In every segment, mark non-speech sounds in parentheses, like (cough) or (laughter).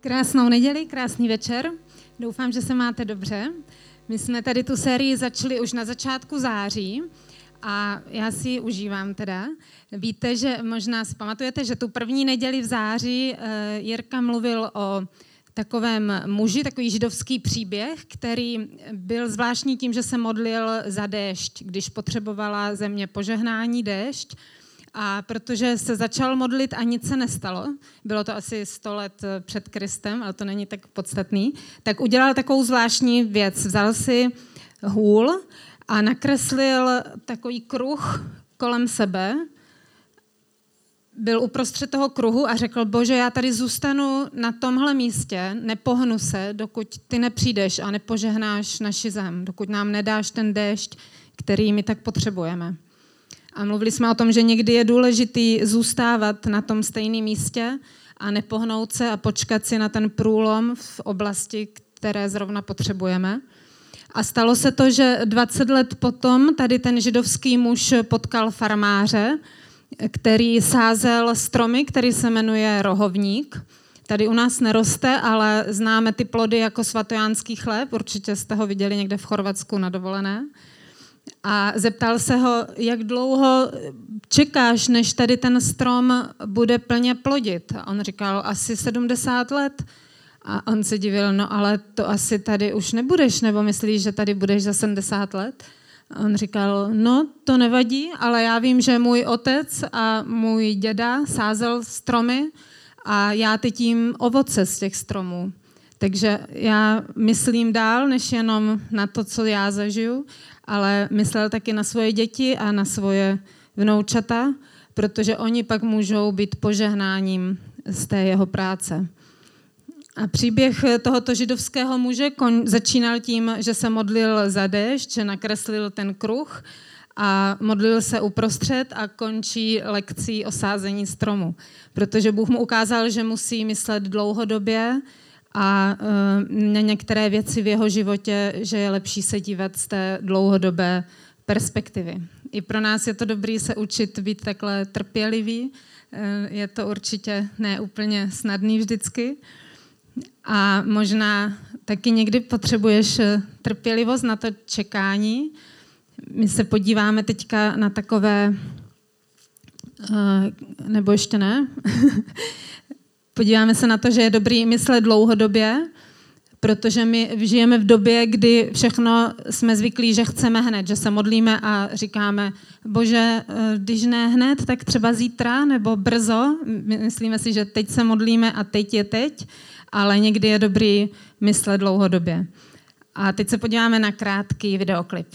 Krásnou neděli, krásný večer. Doufám, že se máte dobře. My jsme tady tu sérii začali už na začátku září a já si ji užívám teda. Víte, že možná si pamatujete, že tu první neděli v září eh, Jirka mluvil o takovém muži, takový židovský příběh, který byl zvláštní tím, že se modlil za déšť, když potřebovala země požehnání déšť a protože se začal modlit a nic se nestalo, bylo to asi 100 let eh, před Kristem, ale to není tak podstatný, tak udělal takovou zvláštní věc. Vzal si hůl a nakreslil takový kruh kolem sebe, byl uprostřed toho kruhu a řekl, bože, já tady zůstanu na tomhle místě, nepohnu se, dokud ty nepřijdeš a nepožehnáš naši zem, dokud nám nedáš ten déšť, který my tak potřebujeme. A mluvili jsme o tom, že někdy je důležitý zůstávat na tom stejném místě a nepohnout se a počkat si na ten průlom v oblasti, které zrovna potřebujeme. A stalo se to, že 20 let potom tady ten židovský muž potkal farmáře, který sázel stromy, který se jmenuje rohovník. Tady u nás neroste, ale známe ty plody jako svatojánský chléb, určitě jste ho viděli někde v Chorvatsku na dovolené a zeptal se ho, jak dlouho čekáš, než tady ten strom bude plně plodit. A on říkal, asi 70 let. A on se divil, no ale to asi tady už nebudeš, nebo myslíš, že tady budeš za 70 let? A on říkal, no to nevadí, ale já vím, že můj otec a můj děda sázel stromy a já teď jím ovoce z těch stromů. Takže já myslím dál, než jenom na to, co já zažiju ale myslel taky na svoje děti a na svoje vnoučata, protože oni pak můžou být požehnáním z té jeho práce. A příběh tohoto židovského muže začínal tím, že se modlil za déšť, že nakreslil ten kruh a modlil se uprostřed a končí lekcí o sázení stromu. Protože Bůh mu ukázal, že musí myslet dlouhodobě, a eh, na některé věci v jeho životě, že je lepší se dívat z té dlouhodobé perspektivy. I pro nás je to dobré se učit být takhle trpělivý. Eh, je to určitě ne úplně snadný vždycky. A možná taky někdy potřebuješ eh, trpělivost na to čekání. My se podíváme teďka na takové, nebo ještě ne, (laughs) Podíváme se na to, že je dobrý myslet dlouhodobě, protože my žijeme v době, kdy všechno jsme zvyklí, že chceme hned, že se modlíme a říkáme, bože, eh, když ne hned, tak třeba zítra nebo brzo. Myslíme si, že teď se modlíme a teď je teď, ale někdy je dobrý myslet dlouhodobě. A teď se podíváme na krátký videoklip.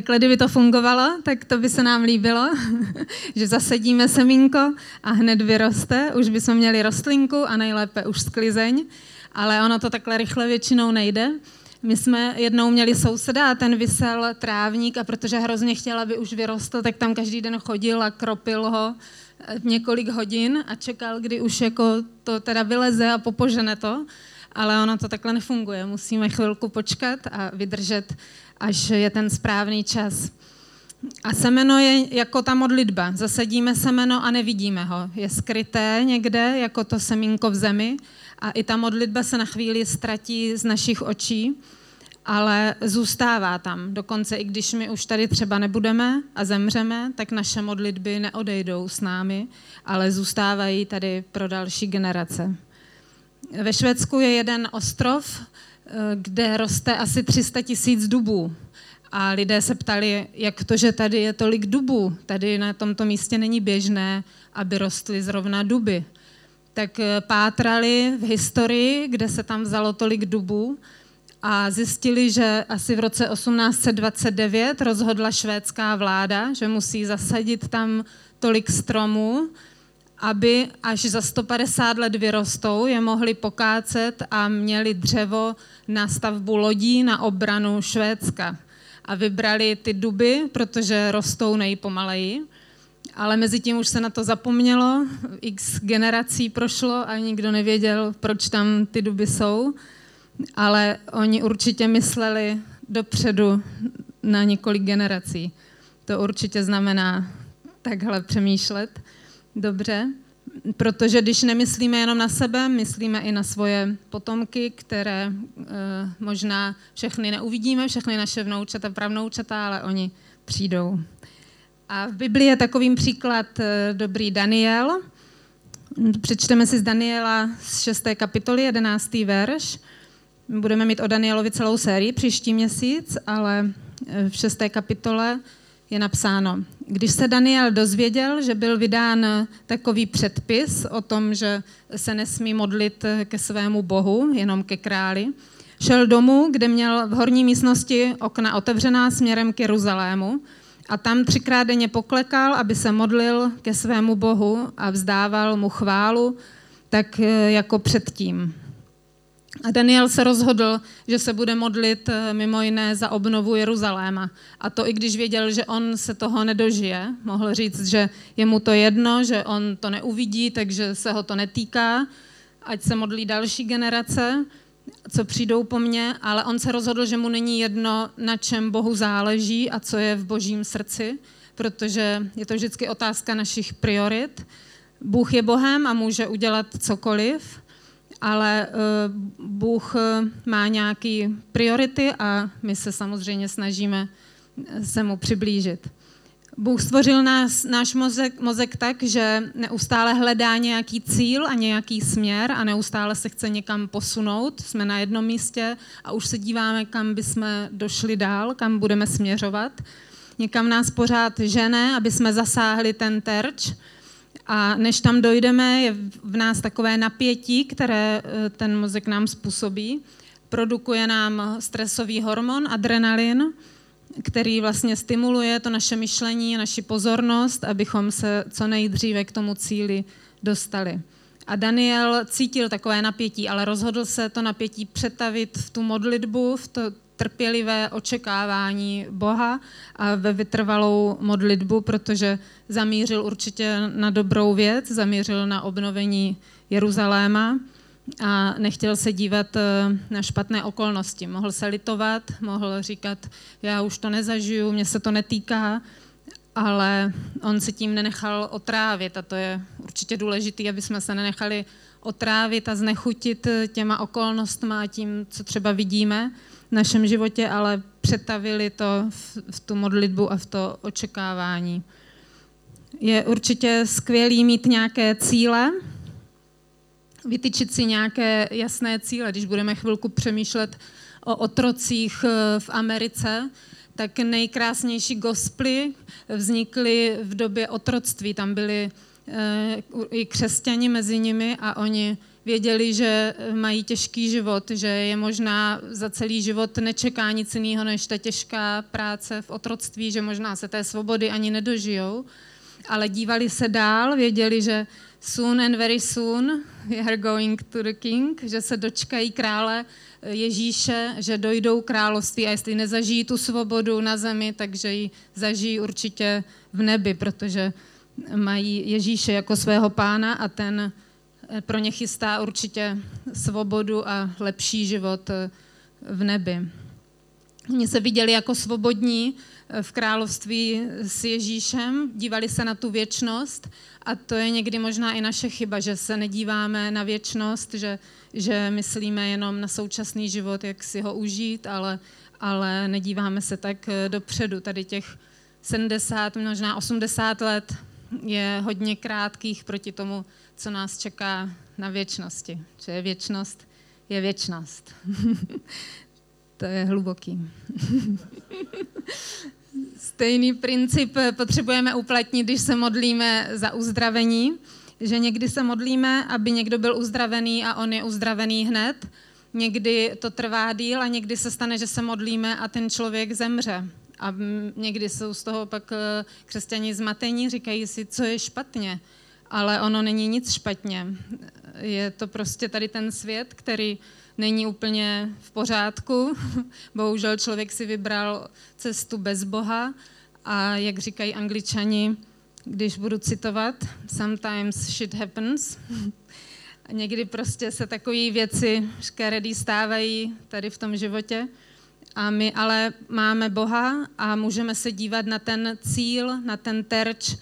Takhle, kdyby to fungovalo, tak to by se nám líbilo, (laughs) že zasedíme semínko a hned vyroste, už bychom měli rostlinku a nejlépe už sklizeň, ale ono to takhle rychle většinou nejde. My jsme jednou měli souseda a ten vysel trávník a protože hrozně chtěl, aby už vyrostl, tak tam každý den chodil a kropil ho eh, několik hodin a čekal, kdy už jako to teda vyleze a popožene to. Ale ono to takhle nefunguje. Musíme chvilku počkat a vydržet až je ten správný čas. A semeno je jako ta modlitba. Zasadíme semeno a nevidíme ho. Je skryté někde, jako to semínko v zemi. A i ta modlitba se na chvíli ztratí z našich očí, ale zůstává tam. Dokonce i když my už tady třeba nebudeme a zemřeme, tak naše modlitby neodejdou s námi, ale zůstávají tady pro další generace. Ve Švédsku je jeden ostrov, kde roste asi 300 tisíc dubů. A lidé se ptali, jak to, že tady je tolik dubů. Tady na tomto místě není běžné, aby rostly zrovna duby. Tak eh, pátrali v historii, kde se tam vzalo tolik dubů a zjistili, že asi v roce 1829 rozhodla švédská vláda, že musí zasadit tam tolik stromů, aby až za 150 let vyrostou, je mohli pokácet a měli dřevo na stavbu lodí na obranu Švédska. A vybrali ty duby, protože rostou nejpomaleji. Ale mezi tím už se na to zapomnělo, x generací prošlo a nikdo nevěděl, proč tam ty duby jsou. ale oni určitě mysleli dopředu na několik generací. To určitě znamená takhle přemýšlet dobře, protože když nemyslíme jenom na sebe, myslíme i na svoje potomky, které e, možná všechny neuvidíme, všechny naše vnoučata, pravnoučata, ale oni přijdou. A v Biblii je takovým příklad e, dobrý Daniel. Přečteme si z Daniela z 6. kapitoly, 11. verš. Budeme mít o Danielovi celou sérii příští měsíc, ale e, v 6. kapitole je napsáno, když se Daniel dozvěděl, že byl vydán takový předpis o tom, že se nesmí modlit ke svému bohu, jenom ke králi, šel domů, kde měl v horní místnosti okna otevřená směrem k Jeruzalému a tam třikrát denně poklekal, aby se modlil ke svému bohu a vzdával mu chválu, tak eh, jako předtím. A Daniel se rozhodl, že se bude modlit eh, mimo jiné za obnovu Jeruzaléma. A to i když věděl, že on se toho nedožije. Mohl říct, že je mu to jedno, že on to neuvidí, takže se ho to netýká. Ať se modlí další generace, co přijdou po mně, ale on se rozhodl, že mu není jedno, na čem Bohu záleží a co je v božím srdci, protože je to vždycky otázka našich priorit. Bůh je Bohem a může udělat cokoliv, ale eh, Bůh eh, má nějaké priority a my se samozřejmě snažíme eh, se mu přiblížit. Bůh stvořil nás, náš mozek, mozek tak, že neustále hledá nějaký cíl a nějaký směr a neustále se chce někam posunout. Jsme na jednom místě a už se díváme, kam bychom došli dál, kam budeme směřovat. Někam nás pořád žene, aby jsme zasáhli ten terč, a než tam dojdeme, je v nás takové napětí, které eh, ten mozek nám způsobí. Produkuje nám stresový hormon, adrenalin, který vlastně stimuluje to naše myšlení, naši pozornost, abychom se co nejdříve k tomu cíli dostali. A Daniel cítil takové napětí, ale rozhodl se to napětí přetavit v tu modlitbu, v to trpělivé očekávání Boha a ve vytrvalou modlitbu, protože zamířil určitě na dobrou věc, zamířil na obnovení Jeruzaléma a nechtěl se dívat eh, na špatné okolnosti. Mohl se litovat, mohl říkat, já už to nezažiju, mě se to netýká, ale on se tím nenechal otrávit a to je určitě důležité, aby jsme se nenechali otrávit a znechutit těma okolnostma a tím, co třeba vidíme, v našem životě, ale přetavili to v, v tu modlitbu a v to očekávání. Je určitě skvělý mít nějaké cíle, vytyčit si nějaké jasné cíle. Když budeme chvilku přemýšlet o otrocích eh, v Americe, tak nejkrásnější gosply vznikly v době otroctví. Tam byli eh, i křesťani mezi nimi a oni věděli, že mají těžký život, že je možná za celý život nečeká nic jiného než ta těžká práce v otroctví, že možná se té svobody ani nedožijou, ale dívali se dál, věděli, že soon and very soon we are going to the king, že se dočkají krále Ježíše, že dojdou království. A jestli nezažijí tu svobodu na zemi, takže ji zažijí určitě v nebi, protože mají Ježíše jako svého pána a ten pro ně chystá určitě svobodu a lepší život eh, v nebi. Oni se viděli jako svobodní eh, v království s Ježíšem, dívali se na tu věčnost a to je někdy možná i naše chyba, že se nedíváme na věčnost, že, že myslíme jenom na současný život, jak si ho užít, ale, ale nedíváme se tak eh, dopředu. Tady těch 70, možná 80 let je hodně krátkých proti tomu, co nás čeká na věčnosti. Že věčnost, je věčnost. (laughs) to je hluboký. (laughs) Stejný princip potřebujeme uplatnit, když se modlíme za uzdravení, že někdy se modlíme, aby někdo byl uzdravený a on je uzdravený hned. Někdy to trvá díl a někdy se stane, že se modlíme a ten člověk zemře. A někdy jsou z toho pak eh, křesťani zmatení, říkají si, co je špatně ale ono není nic špatně. Je to prostě tady ten svět, který není úplně v pořádku. (laughs) Bohužel člověk si vybral cestu bez Boha a jak říkají angličani, když budu citovat, sometimes shit happens. (laughs) někdy prostě se takové věci škaredý stávají tady v tom životě. A my ale máme Boha a můžeme se dívat na ten cíl, na ten terč,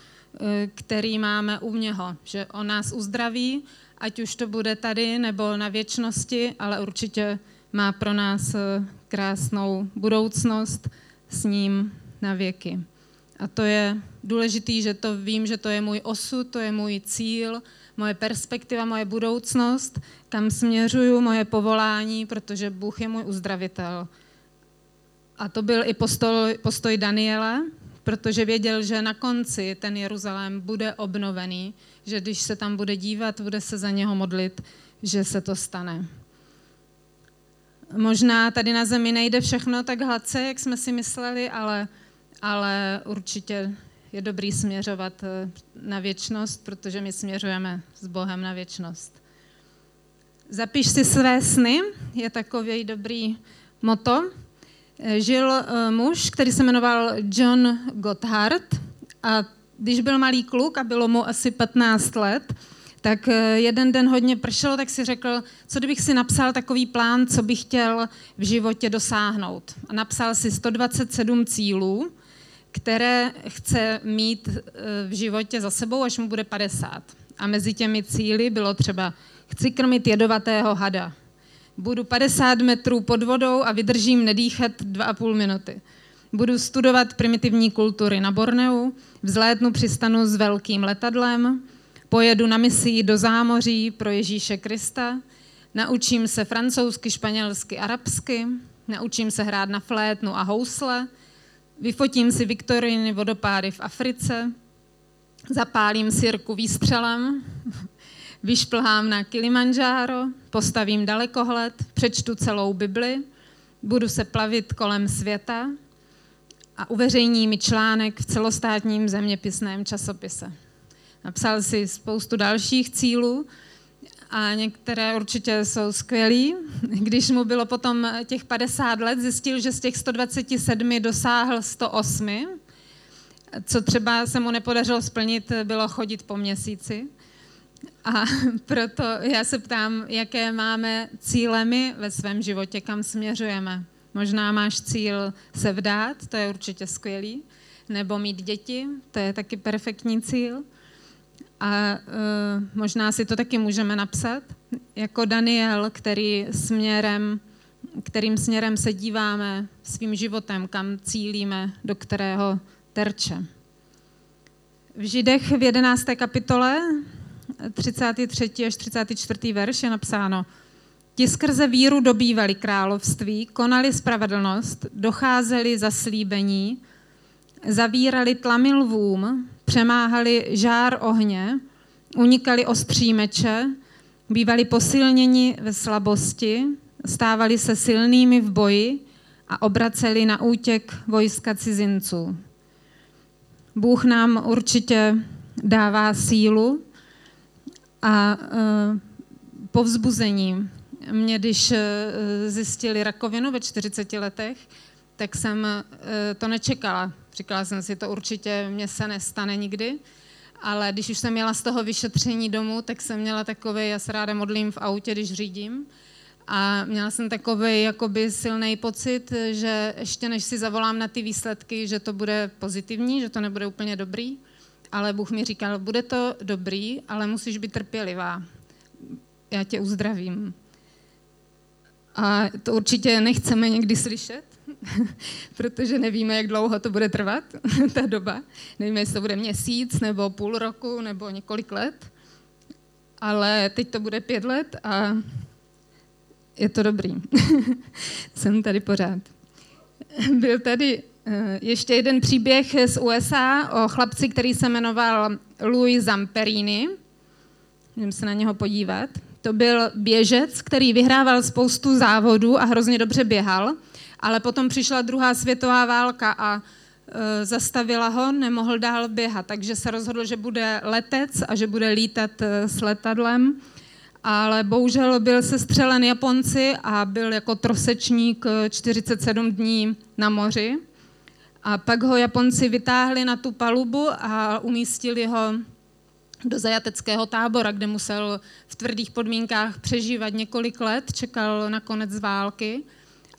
který máme u něho, že on nás uzdraví, ať už to bude tady nebo na věčnosti, ale určitě má pro nás eh, krásnou budoucnost s ním na věky. A to je důležitý, že to vím, že to je můj osud, to je můj cíl, moje perspektiva, moje budoucnost, kam směřuju, moje povolání, protože Bůh je můj uzdravitel. A to byl i postoj, postoj Daniela, protože věděl, že na konci ten Jeruzalém bude obnovený, že když se tam bude dívat, bude se za něho modlit, že se to stane. Možná tady na zemi nejde všechno tak hladce, jak jsme si mysleli, ale, ale určitě je dobrý směřovat eh, na věčnost, protože my směřujeme s Bohem na věčnost. Zapiš si své sny, je takový dobrý moto. Eh, žil eh, muž, který se jmenoval John Gotthard a když byl malý kluk a bylo mu asi 15 let, tak jeden den hodně pršelo, tak si řekl, co kdybych si napsal takový plán, co bych chtěl v životě dosáhnout. A napsal si 127 cílů, které chce mít eh, v životě za sebou, až mu bude 50. A mezi těmi cíly bylo třeba, chci krmit jedovatého hada. Budu 50 metrů pod vodou a vydržím nedýchat 2,5 minuty. Budu studovat primitivní kultury na Borneu, vzlétnu přistanu s velkým letadlem, pojedu na misi do zámoří pro Ježíše Krista, naučím se francouzsky, španělsky, arabsky, naučím se hrát na flétnu a housle, Vyfotím si Viktoriny vodopády v Africe, zapálím sirku výstřelem, vyšplhám na Kilimanjaro, postavím dalekohled, přečtu celou Bibli, budu se plavit kolem světa a uveřejní mi článek v celostátním zeměpisném časopise. Napsal si spoustu dalších cílů, a některé určitě jsou skvělý. Když mu bylo potom těch 50 let, zjistil, že z těch 127 dosáhl 108. Co třeba se mu nepodařilo splnit, bylo chodit po měsíci. A (laughs) proto já se ptám, jaké máme cíle my ve svém životě, kam směřujeme. Možná máš cíl se vdát, to je určitě skvělý, nebo mít děti, to je taky perfektní cíl a uh, možná si to taky můžeme napsat, jako Daniel, který směrem, kterým směrem se díváme svým životem, kam cílíme, do kterého terče. V Židech v 11. kapitole 33. až 34. verš je napsáno Ti skrze víru dobývali království, konali spravedlnost, docházeli zaslíbení, zavírali tlamy lvům, přemáhali žár ohně, unikali ostří meče, bývali posilněni ve slabosti, stávali se silnými v boji a obraceli na útěk vojska cizinců. Bůh nám určitě dává sílu a uh, povzbuzení. Mě, když uh, zjistili rakovinu ve 40 letech, tak jsem uh, to nečekala. Říkala jsem si, to určitě mě se nestane nikdy. Ale když už jsem měla z toho vyšetření domů, tak jsem měla takový, já se ráda modlím v autě, když řídím, a měla jsem takový jakoby silný pocit, že ještě než si zavolám na ty výsledky, že to bude pozitivní, že to nebude úplně dobrý, ale Bůh mi říkal, bude to dobrý, ale musíš být trpělivá. Já tě uzdravím. A to určitě nechceme někdy slyšet, (laughs) protože nevíme, jak dlouho to bude trvat, (laughs) ta doba. Nevíme, jestli to bude měsíc, nebo půl roku, nebo několik let. Ale teď to bude pět let a je to dobrý. (laughs) Jsem tady pořád. Byl tady ještě jeden příběh z USA o chlapci, který se jmenoval Louis Zamperini. Můžeme se na něho podívat. To byl běžec, který vyhrával spoustu závodů a hrozně dobře běhal, ale potom přišla druhá světová válka a e, zastavila ho, nemohl dál běhat, takže se rozhodl, že bude letec a že bude lítat e, s letadlem, ale bohužel byl sestřelen Japonci a byl jako trosečník 47 e, dní na moři. A pak ho Japonci vytáhli na tu palubu a umístili ho do zajateckého tábora, kde musel v tvrdých podmínkách přežívat několik let, čekal na konec války,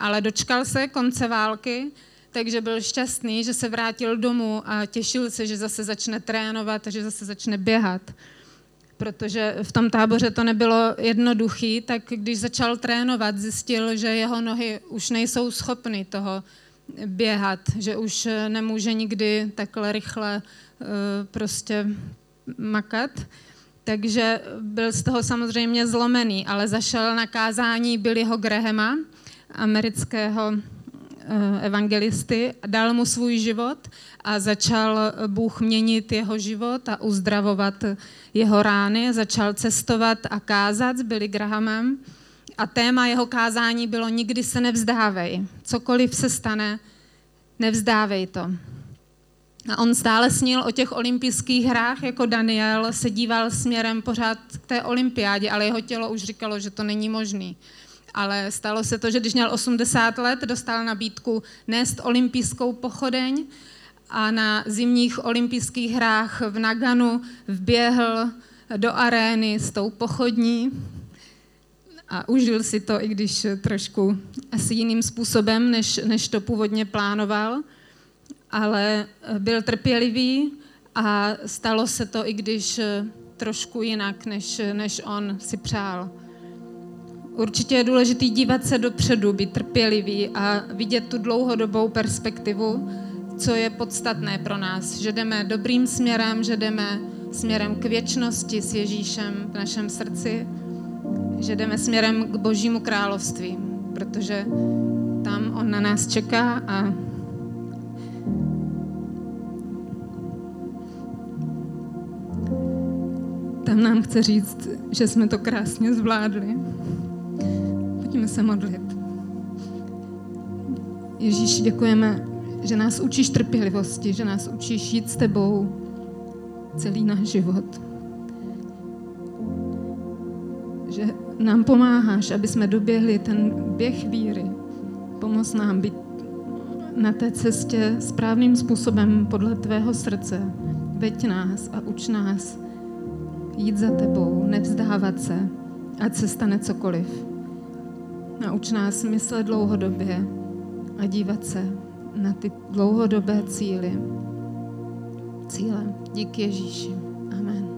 ale dočkal se konce války, takže byl šťastný, že se vrátil domů a těšil se, že zase začne trénovat a že zase začne běhat. Protože v tom táboře to nebylo jednoduchý, tak když začal trénovat, zjistil, že jeho nohy už nejsou schopny toho běhat, že už nemůže nikdy takhle rychle eh, prostě makat. Takže byl z toho samozřejmě zlomený, ale zašel na kázání Billyho Grahama, amerického eh, evangelisty, dal mu svůj život a začal Bůh měnit jeho život a uzdravovat jeho rány. Začal cestovat a kázat s Billy Grahamem a téma jeho kázání bylo nikdy se nevzdávej. Cokoliv se stane, nevzdávej to. A on stále snil o těch olympijských hrách, jako Daniel se díval směrem pořád k té olympiádě, ale jeho tělo už říkalo, že to není možný. Ale stalo se to, že když měl 80 let, dostal nabídku nést olympijskou pochodeň a na zimních olympijských hrách v Naganu vběhl do arény s tou pochodní a užil si to, i když trošku asi jiným způsobem, než, než to původně plánoval ale byl trpělivý a stalo se to, i když trošku jinak, než, než on si přál. Určitě je důležité dívat se dopředu, být trpělivý a vidět tu dlouhodobou perspektivu, co je podstatné pro nás, že jdeme dobrým směrem, že jdeme směrem k věčnosti s Ježíšem v našem srdci, že jdeme směrem k Božímu království, protože tam on na nás čeká a tam nám chce říct, že jsme to krásně zvládli. Pojďme se modlit. Ježíš, děkujeme, že nás učíš trpělivosti, že nás učíš jít s tebou celý náš život. Nám pomáháš, aby jsme doběhli ten běh víry. Pomoz nám být na té cestě správným způsobem podle tvého srdce. Veď nás a uč nás jít za tebou, nevzdávat se, ať se stane cokoliv. Nauč nás myslet dlouhodobě a dívat se na ty dlouhodobé cíly. Cíle. Díky Ježíši. Amen.